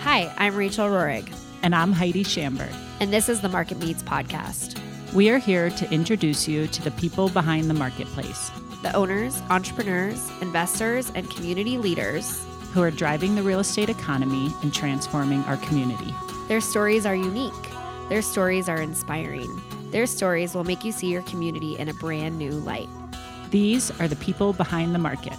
Hi, I'm Rachel Rohrig, And I'm Heidi Shambert. and this is the Market Meets podcast. We are here to introduce you to the people behind the marketplace The owners, entrepreneurs, investors, and community leaders, who are driving the real estate economy and transforming our community. their stories are unique. Their stories are inspiring. Their stories will make you see your community in a brand new light. These are the people behind the market.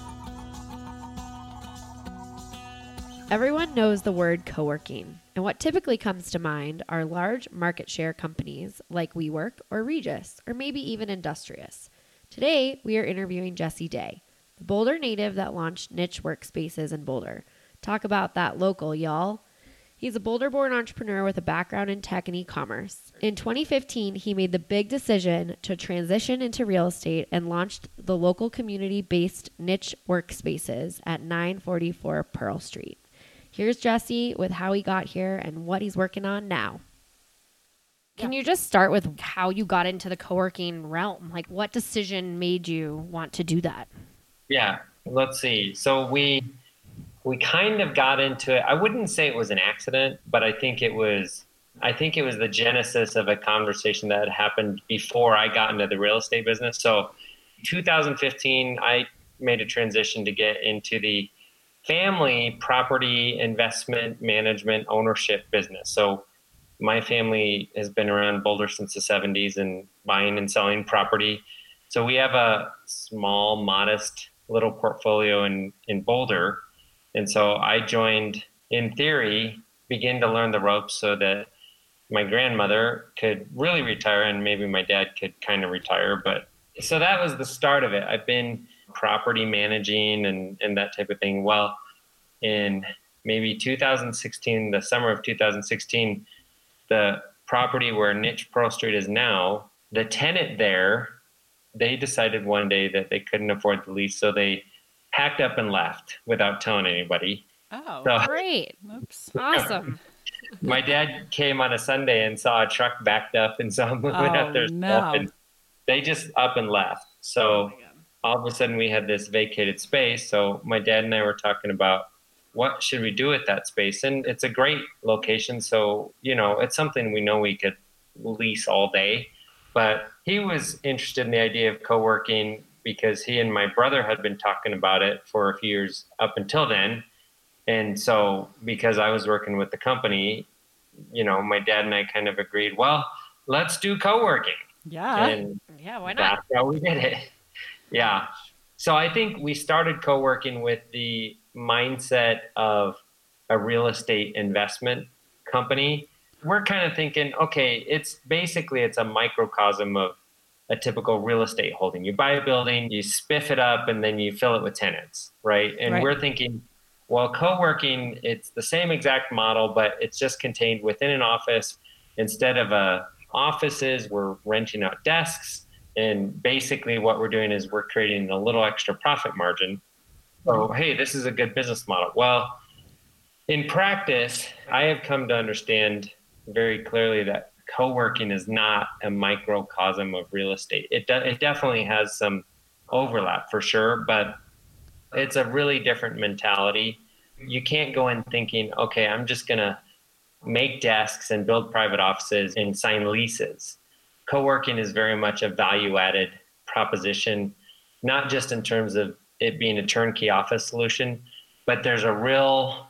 Everyone knows the word co working, and what typically comes to mind are large market share companies like WeWork or Regus, or maybe even Industrious. Today, we are interviewing Jesse Day, the Boulder native that launched Niche Workspaces in Boulder. Talk about that local, y'all. He's a Boulder born entrepreneur with a background in tech and e commerce. In 2015, he made the big decision to transition into real estate and launched the local community based niche workspaces at 944 Pearl Street. Here's Jesse with how he got here and what he's working on now. Can you just start with how you got into the co working realm? Like, what decision made you want to do that? Yeah, let's see. So we we kind of got into it. I wouldn't say it was an accident, but I think it was I think it was the genesis of a conversation that had happened before I got into the real estate business. So 2015 I made a transition to get into the family property investment management ownership business. So my family has been around Boulder since the 70s and buying and selling property. So we have a small, modest little portfolio in, in Boulder. And so I joined, in theory, begin to learn the ropes so that my grandmother could really retire and maybe my dad could kind of retire. But so that was the start of it. I've been property managing and, and that type of thing. Well, in maybe 2016, the summer of 2016, the property where Niche Pearl Street is now, the tenant there, they decided one day that they couldn't afford the lease, so they packed up and left without telling anybody. Oh, So Great. oops. Awesome. my dad came on a Sunday and saw a truck backed up and saw moving Oh, up their no. stuff, and they just up and left. So all of a sudden we had this vacated space. So my dad and I were talking about what should we do with that space, and it's a great location. So you know, it's something we know we could lease all day. But he was interested in the idea of co-working because he and my brother had been talking about it for a few years up until then. And so because I was working with the company, you know, my dad and I kind of agreed, well, let's do co-working. Yeah. And Yeah, why not? that's how we did it. Yeah. So I think we started co-working with the mindset of a real estate investment company. We're kind of thinking, okay, it's basically it's a microcosm of a typical real estate holding. You buy a building, you spiff it up, and then you fill it with tenants, right? And Right. we're thinking, well, co-working, it's the same exact model, but it's just contained within an office. Instead of uh, offices, we're renting out desks. And basically, what we're doing is we're creating a little extra profit margin. So, hey, this is a good business model. Well, in practice, I have come to understand very clearly that co-working is not a microcosm of real estate. It de- it definitely has some overlap for sure, but it's a really different mentality. You can't go in thinking, okay, I'm just gonna make desks and build private offices and sign leases. Co-working is very much a value-added proposition, not just in terms of it being a turnkey office solution, but there's a real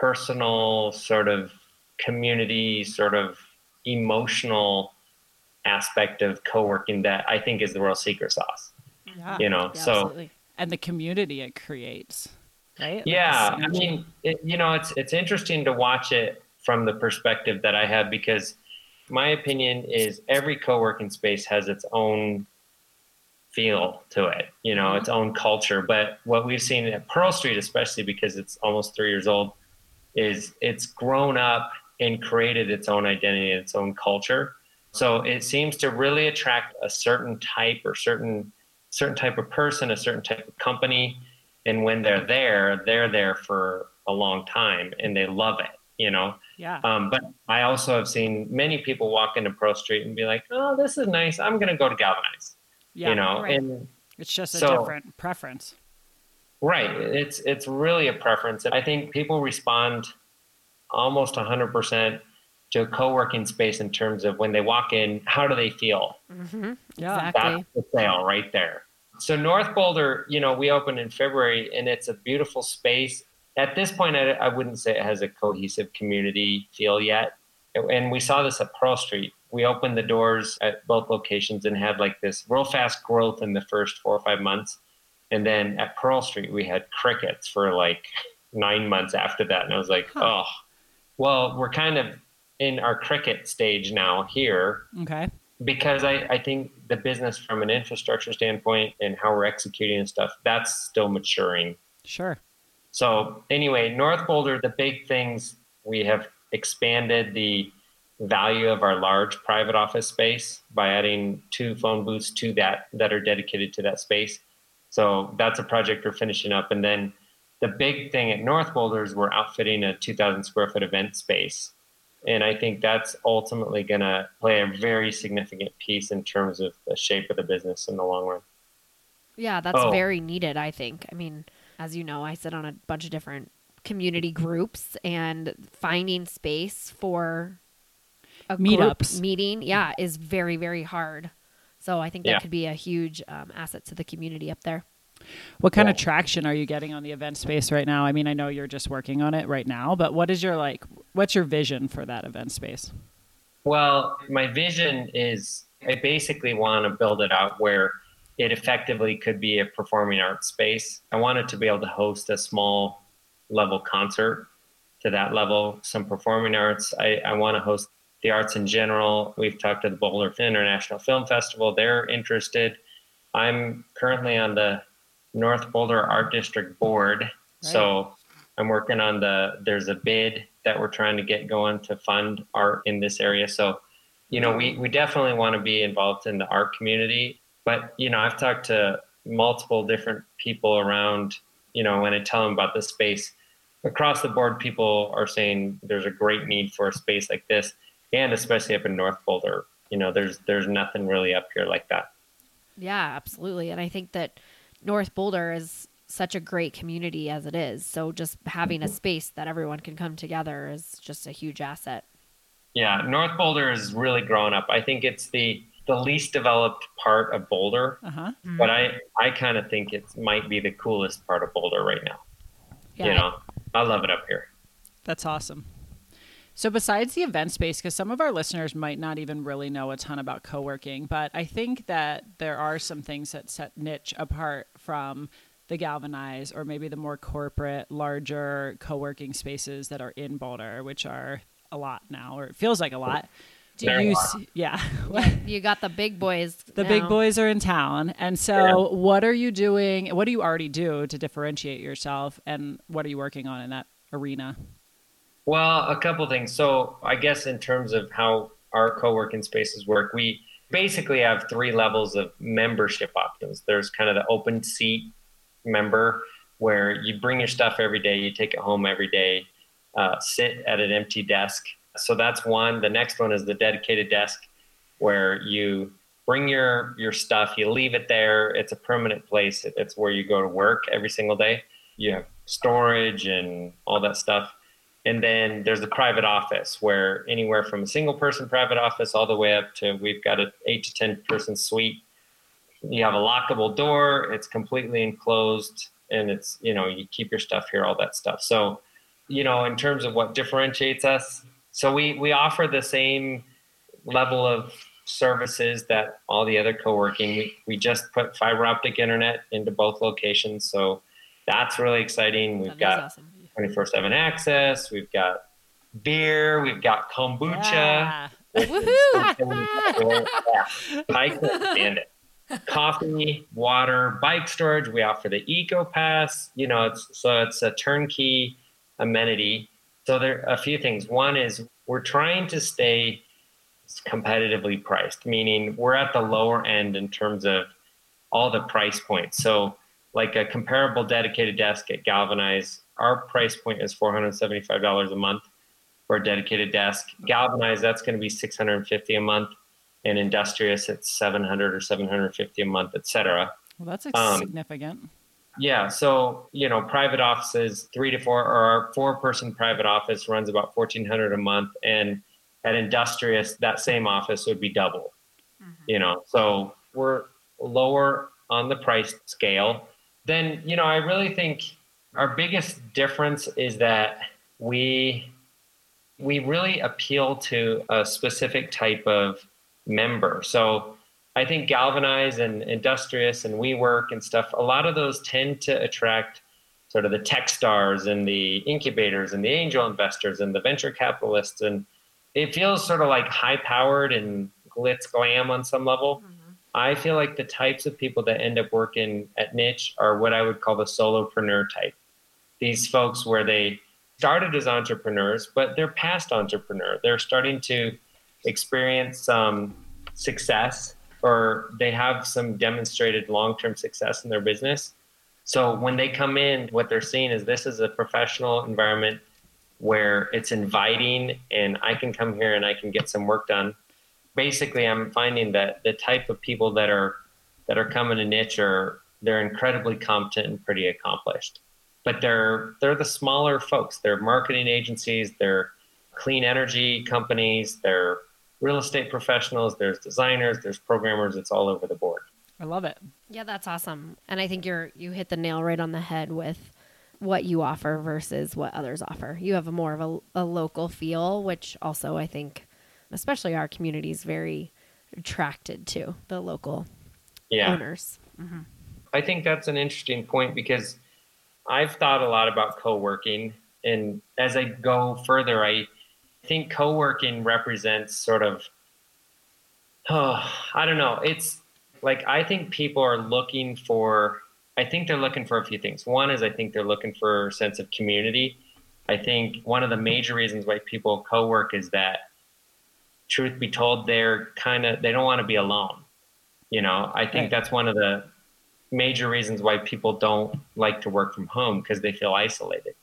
personal sort of community sort of emotional aspect of co-working that I think is the real secret sauce. Yeah. You know, Yeah, so absolutely. And the community it creates, right? Like yeah, I mean, it, you know, it's it's interesting to watch it from the perspective that I have because my opinion is every co-working space has its own feel to it, you know, its own culture. But what we've seen at Pearl Street, especially because it's almost three years old, is it's grown up and created its own identity and its own culture. So it seems to really attract a certain type or certain certain type of person, a certain type of company. And when they're there, they're there for a long time and they love it, you know. Yeah. Um, but I also have seen many people walk into Pearl Street and be like, "Oh, this is nice. I'm going to go to Galvanize," Yeah. you know. right. And It's just a So- different preference. Right. It's it's really a preference. And I think people respond almost 100% to a co-working space in terms of when they walk in, how do they feel? Mm-hmm. Yeah. Exactly. That's the sale right there. So North Boulder, you know, we opened in February, and it's a beautiful space. At this point, I, I wouldn't say it has a cohesive community feel yet. And we saw this at Pearl Street. We opened the doors at both locations and had like this real fast growth in the first four or five months. And then at Pearl Street, we had crickets for like nine months after that. And I was like, Huh. oh, well, we're kind of in our cricket stage now here Okay. because I, I think the business from an infrastructure standpoint and how we're executing and stuff, that's still maturing. Sure. So anyway, North Boulder, the big things we have expanded the value of our large private office space by adding two phone booths to that that are dedicated to that space. So that's a project we're finishing up. And then the big thing at North Boulder is we're outfitting a 2,000 square foot event space. And I think that's ultimately going to play a very significant piece in terms of the shape of the business in the long run. Yeah, that's Oh. very needed, I think. I mean, as you know, I sit on a bunch of different community groups and finding space for a Meetups. meeting, yeah, is very, very hard. So I think that Yeah. could be a huge um, asset to the community up there. What kind of traction are you getting on the event space right now? I mean, I know you're just working on it right now, but what is your like what's your vision for that event space? Well, my vision is I basically want to build it out where it effectively could be a performing arts space. I wanted to be able to host a small level concert to that level, some performing arts. I, I want to host the arts in general. We've talked to the Boulder International Film Festival. They're interested. I'm currently on the North Boulder Art District Board. So I'm working on the, there's a bid that we're trying to get going to fund art in this area. So, you know, we, we definitely want to be involved in the art community. But, you know, I've talked to multiple different people around, you know, when I tell them about this space, across the board, people are saying there's a great need for a space like this. And especially up in North Boulder, you know, there's there's nothing really up here like that. Yeah, absolutely. And I think that North Boulder is such a great community as it is. So just having a mm-hmm. space that everyone can come together is just a huge asset. Yeah, North Boulder is really growing up. I think it's the the least developed part of Boulder, Uh-huh. but I I kind of think it might be the coolest part of Boulder right now. Yeah. You know, I love it up here. That's awesome. So, besides the event space, because some of our listeners might not even really know a ton about co working, but I think that there are some things that set niche apart from the galvanized or maybe the more corporate, larger co working spaces that are in Boulder, which are a lot now, or it feels like a lot. Do Very you see, yeah. You got the big boys. the big boys are in town. And so, what are you doing? What do you already do to differentiate yourself? And what are you working on in that arena? Well, a couple things. So, I guess in terms of how our co-working spaces work, we basically have three levels of membership options. There's kind of the open seat member where you bring your stuff every day, you take it home every day, uh, sit at an empty desk. So that's one. The next one is the dedicated desk where you bring your your stuff, you leave it there. It's a permanent place. It's where you go to work every single day. You have storage and all that stuff. And then there's the private office where anywhere from a single person private office all the way up to we've got an eight to 10 person suite. You have a lockable door, it's completely enclosed, and it's, you know, you keep your stuff here, all that stuff. So, you know, in terms of what differentiates us, so we, we offer the same level of services that all the other co-working. We, we just put fiber optic internet into both locations. So that's really exciting. We've That got awesome. 24 7 access. We've got beer. We've got kombucha. Yeah. Woohoo! yeah, I couldn't stand it. Coffee, water, bike storage. We offer the Eco Pass. You know, it's so it's a turnkey amenity. So there are a few things. One is we're trying to stay competitively priced, meaning we're at the lower end in terms of all the price points. So like a comparable dedicated desk at Galvanize, our price point is $475 a month for a dedicated desk. Galvanize, that's going to be 650 a month. And Industrious, it's 700 or 750 a month, et cetera. Well, that's Um, significant. Yeah. So, you know, private offices, three to four, or our four person private office runs about 1400 a month. And at Industrious, that same office would be double, mm-hmm. you know. So we're lower on the price scale. Then, you know, I really think our biggest difference is that we we really appeal to a specific type of member. So I think Galvanize and Industrious and WeWork and stuff, a lot of those tend to attract sort of the tech stars and the incubators and the angel investors and the venture capitalists. And it feels sort of like high powered and glitz glam on some level. Mm-hmm. I feel like the types of people that end up working at Niche are what I would call the solopreneur type. These folks where they started as entrepreneurs, but they're past entrepreneur. They're starting to experience some success or they have some demonstrated long-term success in their business. So when they come in, what they're seeing is this is a professional environment where it's inviting and I can come here and I can get some work done. Basically, I'm finding that the type of people that are that are coming to niche are they're incredibly competent and pretty accomplished. But they're they're the smaller folks. They're marketing agencies, they're clean energy companies, they're real estate professionals, there's designers, there's programmers, it's all over the board. I love it. Yeah, that's awesome. And I think you're you hit the nail right on the head with what you offer versus what others offer. You have a more of a, a local feel, which also I think especially our community is very attracted to the local yeah. owners. Mm-hmm. I think that's an interesting point because I've thought a lot about co-working and as I go further I think co-working represents sort of oh, I don't know. It's like I think people are looking for I think they're looking for a few things. One is I think they're looking for a sense of community. I think one of the major reasons why people co-work is that truth be told they're kind of they don't want to be alone. You know, I think right. that's one of the major reasons why people don't like to work from home because they feel isolated.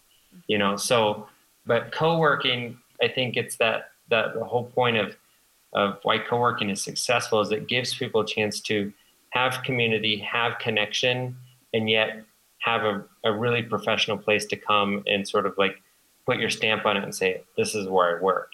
You know, so but co-working I think it's that that the whole point of of why co-working is successful is it gives people a chance to have community, have connection, and yet have a, a really professional place to come and sort of like put your stamp on it and say, this is where I work.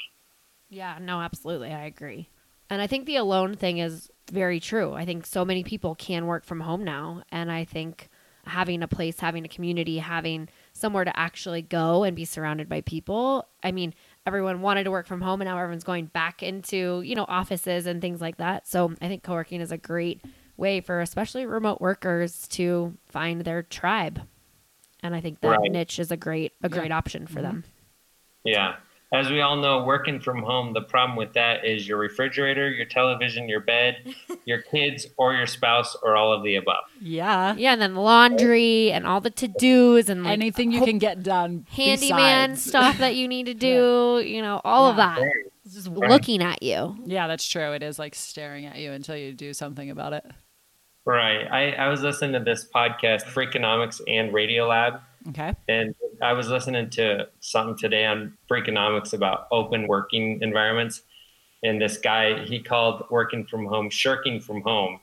Yeah, no, absolutely. I agree. And I think the alone thing is very true. I think so many people can work from home now. And I think having a place, having a community, having somewhere to actually go and be surrounded by people. I mean, everyone wanted to work from home and now everyone's going back into, you know, offices and things like that. So I think co-working is a great way for especially remote workers to find their tribe. And I think that right. niche is a great a great yeah. option for mm-hmm. them. Yeah as we all know, working from home, the problem with that is your refrigerator, your television, your bed, your kids, or your spouse, or all of the above. Yeah. Yeah, and then laundry and all the to dos and like anything you can get done. Handyman besides. stuff that you need to do, yeah. you know, all yeah. of that. It's just right. looking at you. Yeah, that's true. It is like staring at you until you do something about it. Right. I, I was listening to this podcast, Freakonomics and Radiolab Okay. And I was listening to something today on Freakonomics about open working environments. And this guy, he called working from home shirking from home.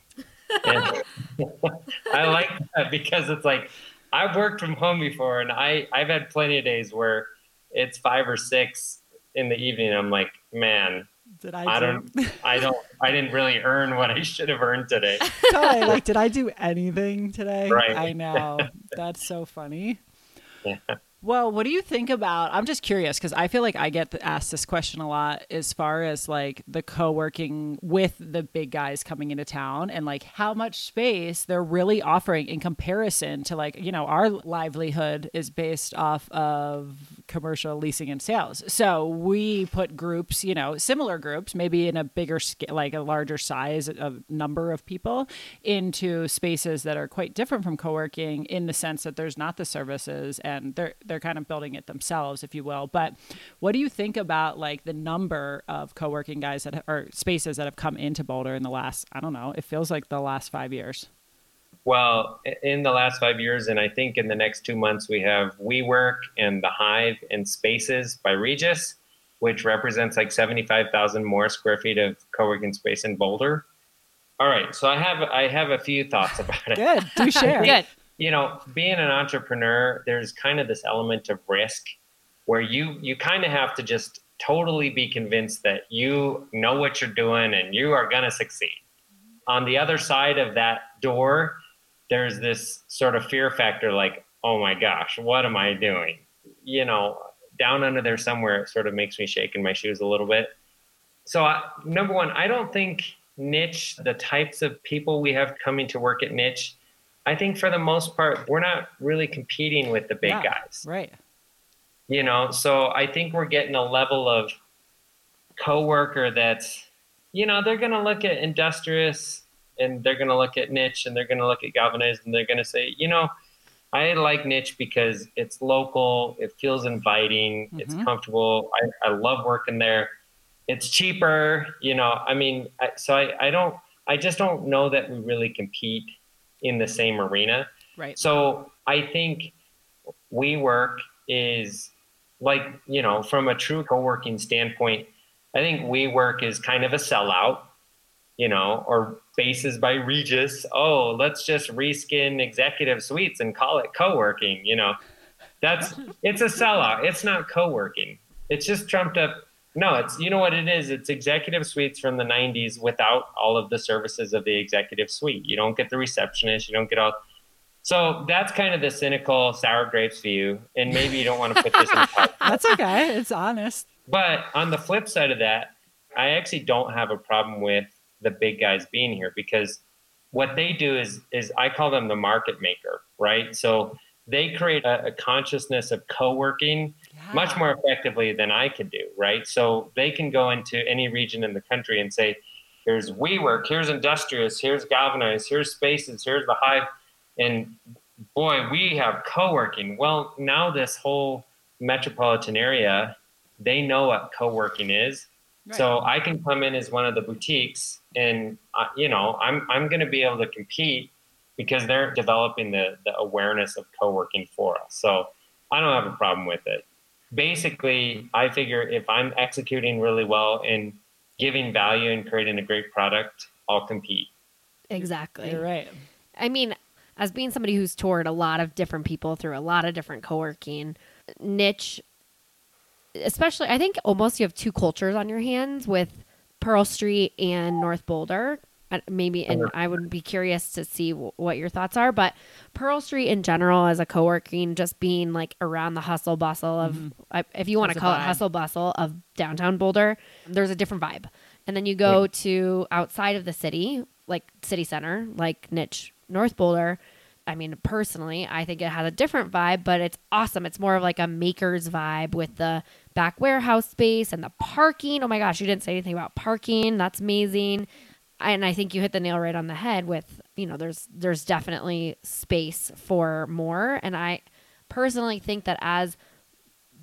And I like that because it's like I've worked from home before and I, I've had plenty of days where it's five or six in the evening. I'm like, man, did I? I don't. I don't. I didn't really earn what I should have earned today. totally. Like, did I do anything today? Right. I know. That's so funny. Yeah. Well, what do you think about? I'm just curious because I feel like I get asked this question a lot as far as like the co working with the big guys coming into town and like how much space they're really offering in comparison to like, you know, our livelihood is based off of commercial leasing and sales. So we put groups, you know, similar groups, maybe in a bigger scale, like a larger size of number of people into spaces that are quite different from co working in the sense that there's not the services and they're, they're kind of building it themselves, if you will. But what do you think about like the number of co-working guys that or spaces that have come into Boulder in the last? I don't know. It feels like the last five years. Well, in the last five years, and I think in the next two months, we have WeWork and the Hive and Spaces by Regus, which represents like 75,000 more square feet of co-working space in Boulder. All right, so I have I have a few thoughts about it. Good, do share. Good. You know, being an entrepreneur, there's kind of this element of risk where you you kind of have to just totally be convinced that you know what you're doing and you are going to succeed. On the other side of that door, there's this sort of fear factor like, oh my gosh, what am I doing? You know, down under there somewhere, it sort of makes me shake in my shoes a little bit. So, uh, number one, I don't think niche, the types of people we have coming to work at niche, I think for the most part, we're not really competing with the big Yeah, guys. Right. You know, so I think we're getting a level of coworker that's, you know, they're going to look at industrious and they're going to look at niche and they're going to look at galvanized and they're going to say, you know, I like niche because it's local, it feels inviting, it's Mhm. comfortable. I, I love working there. It's cheaper, you know. I mean, I, so I, I don't, I just don't know that we really compete in the same arena. Right. So I think WeWork is like, you know, from a true co-working standpoint, I think WeWork is kind of a sellout, you know, or Spaces by Regus. Oh, let's just reskin executive suites and call it co-working, you know. That's it's a sellout. It's not co-working. It's just trumped up. No, it's you know what it is. It's executive suites from the '90s without all of the services of the executive suite. You don't get the receptionist. You don't get all. So that's kind of the cynical sour grapes view, and maybe you don't want to put this in. podcast. That's okay. it's honest. But on the flip side of that, I actually don't have a problem with the big guys being here because what they do is is I call them the market maker, right? So they create a, a consciousness of co-working much more effectively than I could do, right? So they can go into any region in the country and say, here's WeWork, here's Industrious, here's Galvanize, here's Spaces, here's the Hive, and boy, we have co-working. Well, now this whole metropolitan area, they know what co-working is. So I can come in as one of the boutiques, and uh, you know, I'm I'm going to be able to compete because they're developing the the awareness of co-working for us. So I don't have a problem with it. Basically, I figure if I'm executing really well and giving value and creating a great product, I'll compete. Exactly. You're right. I mean, as being somebody who's toured a lot of different people through a lot of different co-working niche, especially, I think almost you have two cultures on your hands with Pearl Street and North Boulder. Maybe, and. I would be curious to see w- what your thoughts are. But Pearl Street in general, as a co-working, just being like around the hustle bustle of, I- if you want to call it hustle bustle of downtown Boulder, there's a different vibe. And then you go to outside of the city, like city center, like niche North Boulder. I mean, personally, I think it has a different vibe, but it's awesome. It's more of like a maker's vibe with the back warehouse space and the parking. Oh my gosh, you didn't say anything about parking. That's amazing. And I think you hit the nail right on the head with, you know, there's there's definitely space for more. And I personally think that as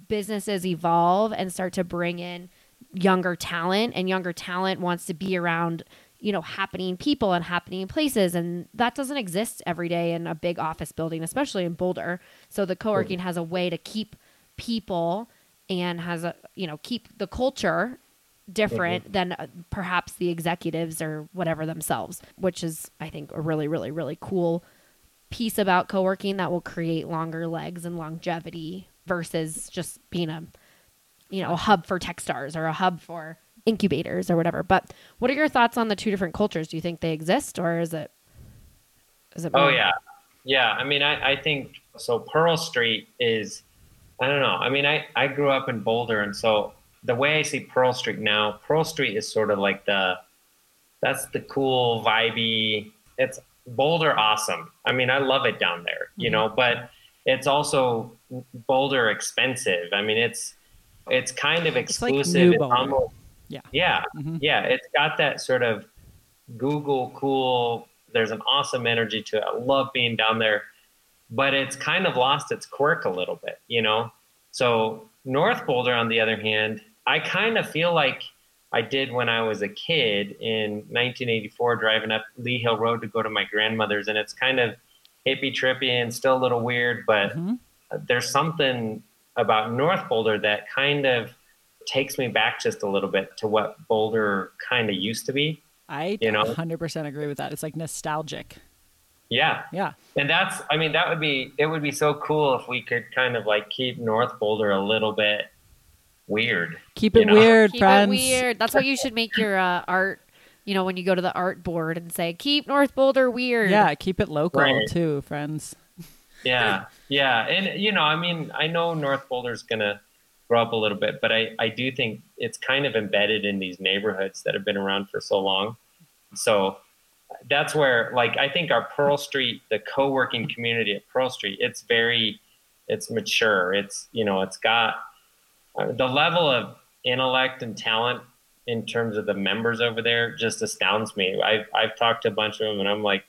businesses evolve and start to bring in younger talent and younger talent wants to be around you know happening people and happening places and that doesn't exist every day in a big office building especially in boulder so the co-working has a way to keep people and has a you know keep the culture different than uh, perhaps the executives or whatever themselves which is i think a really really really cool piece about co-working that will create longer legs and longevity versus just being a you know a hub for tech stars or a hub for incubators or whatever but what are your thoughts on the two different cultures do you think they exist or is it is it Oh yeah, yeah. I mean, I, I think so. Pearl Street is, I don't know. I mean, I I grew up in Boulder, and so the way I see Pearl Street now, Pearl Street is sort of like the, that's the cool vibey. It's Boulder awesome. I mean, I love it down there, you know, but it's also Boulder expensive. I mean, it's it's kind of like exclusive. It's Boulder. almost Yeah. yeah, Mhm. yeah. It's got that sort of Google cool. There's an awesome energy to it. I love being down there, but it's kind of lost its quirk a little bit, you know. So North Boulder, on the other hand, I kind of feel like I did when I was a kid in 1984, driving up Lee Hill Road to go to my grandmother's, and it's kind of hippie trippy and still a little weird, but Mhm. there's something about North Boulder that kind of takes me back just a little bit to what Boulder kind of used to be. I You know? 100% agree with that. It's like nostalgic. Yeah. Yeah. And that's, I mean, that would be, it would be so cool if we could kind of like keep North Boulder a little bit weird. Keep You it know? weird, Keep friends. it weird. That's why you should make your uh, art. You know, when you go to the art board and say, "Keep North Boulder weird." Yeah, keep it local Right. too, friends. Yeah. Yeah. And, you know, I mean, I know North Boulder's going to grow up a little bit, but I, I do think it's kind of embedded in these neighborhoods that have been around for so long. So that's where, like, I think our Pearl Street, the co working community at Pearl Street, it's very, it's mature. It's, you know, it's got uh, the level of intellect and talent in terms of the members over there just astounds me. I've, I've talked to a bunch of them and I'm like,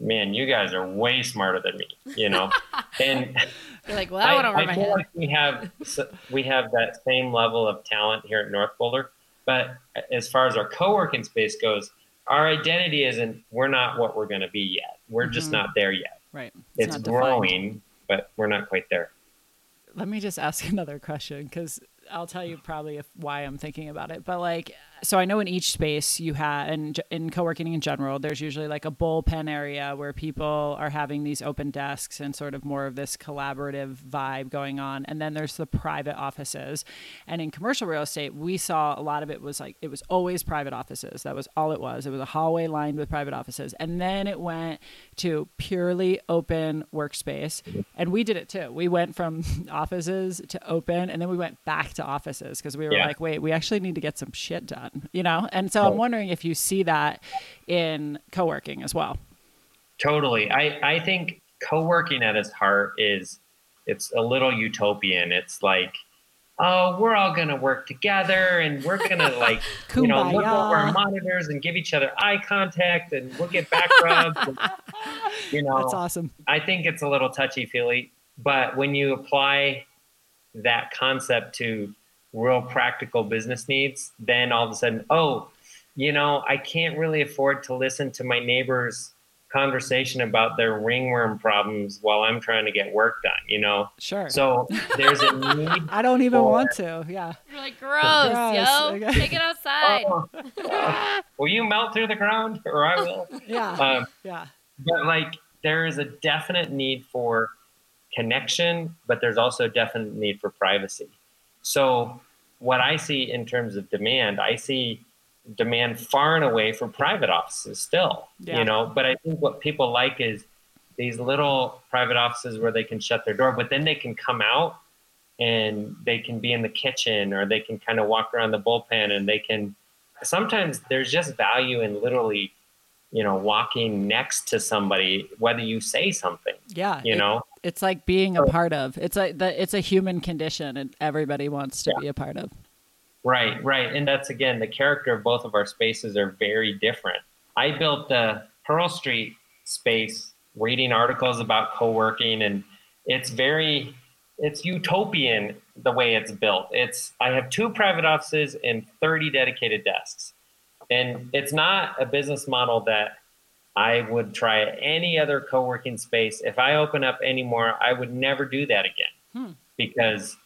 man, you guys are way smarter than me, you know? and You're like, well, that went over I, my I feel head. like we have we have that same level of talent here at North Boulder, but as far as our co-working space goes, our identity isn't. We're not what we're going to be yet. We're just Mhm. not there yet. Right. It's, defined. growing, but we're not quite there. Let me just ask another question because I'll tell you probably if, why I'm thinking about it. But like, so I know in each space you have, and in co-working in general, there's usually like a bullpen area where people are having these open desks and sort of more of this collaborative vibe going on. And then there's the private offices. And in commercial real estate, we saw a lot of it was like it was always private offices. That was all it was. It was a hallway lined with private offices, and then it went to purely open workspace. And we did it too. We went from offices to open, and then we went back to offices because we were Yeah. like, wait, we actually need to get some shit done, you know? And so I'm wondering if you see that in co working as well. Totally. I, I think co-working at its heart is it's a little utopian. It's like, oh, we're all gonna work together and we're gonna like you know look over our monitors and give each other eye contact and we'll get back rubs. and, you know, That's awesome. I think it's a little touchy feely, but when you apply that concept to real practical business needs, then all of a sudden, oh, you know, I can't really afford to listen to my neighbor's conversation about their ringworm problems while I'm trying to get work done, you know? Sure. So there's a need. I don't even for- want to. Yeah. You're like, gross, Gross, yo. okay. Take it outside. Oh, will you melt through the ground or I will? Yeah. Um, yeah. but like there is a definite need for connection but there's also a definite need for privacy so what i see in terms of demand i see demand far and away for private offices still Yeah. you know but i think what people like is these little private offices where they can shut their door but then they can come out and they can be in the kitchen or they can kind of walk around the bullpen and they can sometimes there's just value in literally you know walking next to somebody whether you say something Yeah. you know it's like being a oh. part of. It's like the it's a human condition and everybody wants to Yeah. be a part of. right right and that's again the character of both of our spaces are very different i built the pearl street space reading articles about co-working and it's very it's utopian the way it's built it's i have two private offices and 30 dedicated desks and it's not a business model that I would try any other co-working space. If I open up anymore, I would never do that again Hmm. because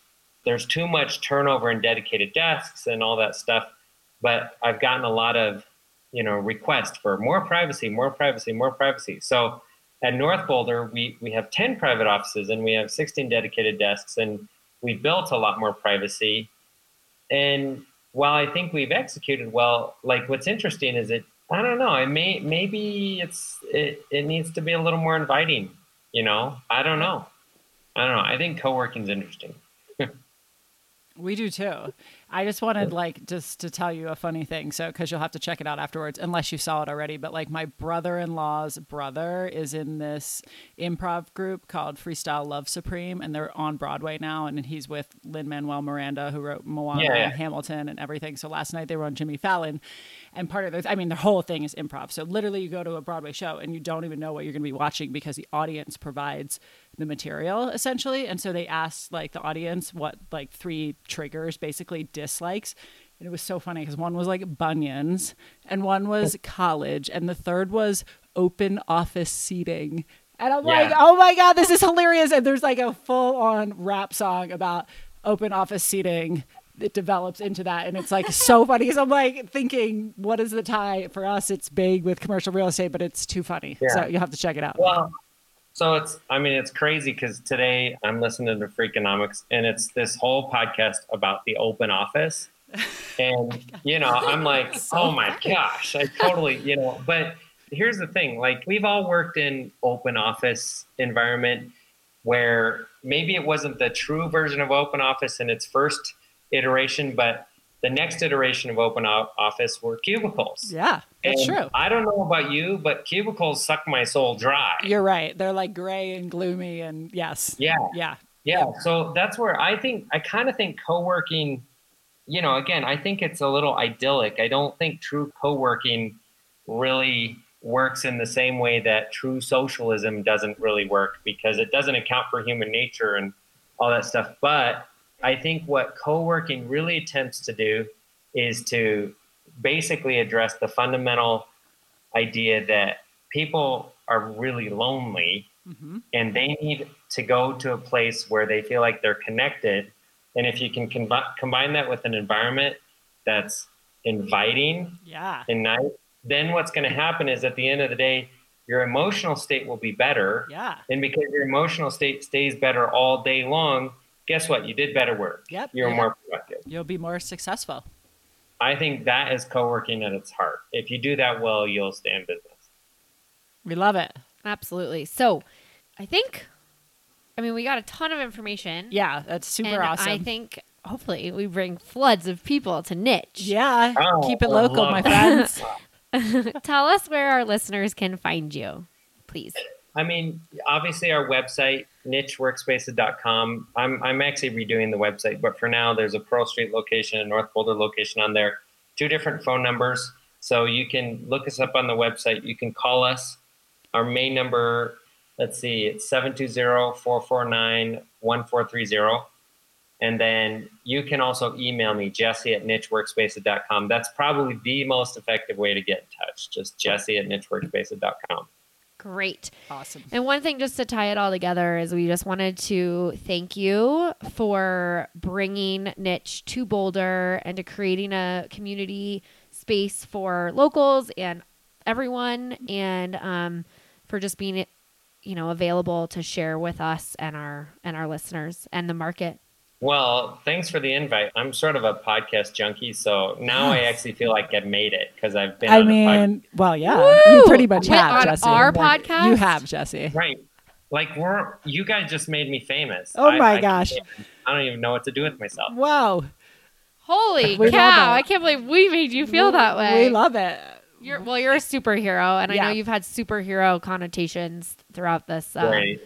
there's too much turnover in dedicated desks and all that stuff. But I've gotten a lot of, you know, requests for more privacy, more privacy, more privacy. So at North Boulder, we we have 10 private offices and we have 16 dedicated desks, and we built a lot more privacy. And while I think we've executed well, like what's interesting is it I don't know, it may maybe it's it, it needs to be a little more inviting, you know? I don't know. I don't know. I think co-working's interesting. We do too. I just wanted like just to tell you a funny thing. So cuz you'll have to check it out afterwards unless you saw it already, but like my brother-in-law's brother is in this improv group called Freestyle Love Supreme and they're on Broadway now and he's with Lin-Manuel Miranda who wrote Moana Yeah, and Hamilton and everything. So last night they were on Jimmy Fallon and part of it I mean the whole thing is improv. So literally you go to a Broadway show and you don't even know what you're going to be watching because the audience provides the material essentially and so they asked like the audience what like three triggers basically dislikes and it was so funny because one was like bunions and one was oh. college and the third was open office seating and i'm like oh my god this is hilarious and there's like a full on rap song about open office seating it develops into that, and it's like so funny. because I'm like thinking, what is the tie for us? It's big with commercial real estate, but it's too funny. Yeah. So you'll have to check it out. Well, so it's, I mean, it's crazy because today I'm listening to Freakonomics and it's this whole podcast about the open office. And, you know, I'm like, So oh my funny. gosh, I totally, you know, but here's the thing like, we've all worked in open office environment where maybe it wasn't the true version of open office in its first iteration, but the next iteration of open office were cubicles. yeah, it's And true. I don't know about you, but cubicles suck my soul dry. You're right. They're like gray and gloomy, and yes, Yeah, yeah, yeah. So that's where I think I kind of think co-working. You know, again, I think it's a little idyllic. I don't think true co-working really works in the same way that true socialism doesn't really work because it doesn't account for human nature and all that stuff. But I think what co-working really attempts to do is to basically address the fundamental idea that people are really lonely hmm and they need to go to a place where they feel like they're connected. And if you can combi- combine that with an environment that's inviting yeah, and nice, then what's going to happen is at the end of the day, your emotional state will be better. yeah. And because your emotional state stays better all day long, guess what? You did better work. Yep. You're yeah. more productive. You'll be more successful. I think that is co working at its heart. If you do that well, you'll stay in business. We love it. Absolutely. So, I think, I mean, we got a ton of information. Yeah, that's super and awesome. I think hopefully we bring floods of people to niche. yeah, Oh, keep it local, my friends. Tell us where our listeners can find you, please. I mean, obviously our website, nicheworkspaces.com. I'm I'm actually redoing the website, but for now there's a Pearl Street location and North Boulder location on there. Two different phone numbers. So you can look us up on the website. You can call us. Our main number, let's see, it's 720-449-1430. And then you can also email me, Jesse at nicheworkspaces.com. That's probably the most effective way to get in touch. Just Jesse at nicheworkspaces.com. Great. Awesome. And one thing, just to tie it all together, is we just wanted to thank you for bringing Niche to Boulder and to creating a community space for locals and everyone, and um, for just being, you know, available to share with us and our and our listeners and the market. Well, thanks for the invite. I'm sort of a podcast junkie, so now I actually feel like I've made it because I've been. I on the pod- mean, well, yeah, Woo! you pretty much Wait, have, on Jesse. our Like, podcast? You have, Jesse. right? Like we're you guys just made me famous. Oh I- my I gosh. I don't even know what to do with myself. Wow. Holy We cow! I can't believe we made you feel that way. We love it. You're well, you're a superhero, and I know you've had superhero connotations throughout this uh, Right.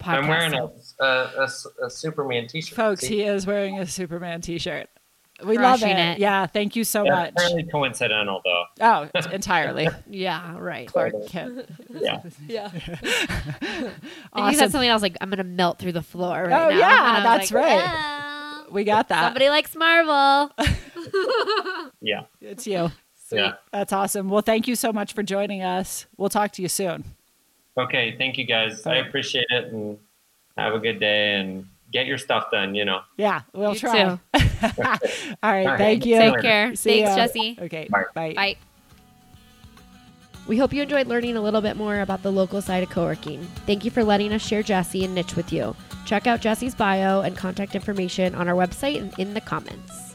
Podcast. I'm wearing a, a, a, a Superman T-shirt. Folks, See? he is wearing a Superman t-shirt. We love Crushing it. it. Yeah, thank you so That's much. fairly coincidental, though. Oh, entirely. Yeah, right. Clark Kent. Yeah. Yeah. And you said Awesome. something else like, "I'm gonna melt through the floor." Right Oh, now. yeah, And I was that's like, right. "Oh, We got that. Somebody likes Marvel. Yeah. It's you. Yeah. That's awesome. Well, thank you so much for joining us. We'll talk to you soon. Okay. Thank you, guys. I appreciate it, and have a good day, and get your stuff done. You know. Yeah, we'll You try. too. All right, All right. thank you. Take care. See Thanks, ya. Jesse. Okay, Bye. bye. Bye. We hope you enjoyed learning a little bit more about the local side of co-working. Thank you for letting us share Jesse and Niche with you. Check out Jesse's bio and contact information on our website and in the comments.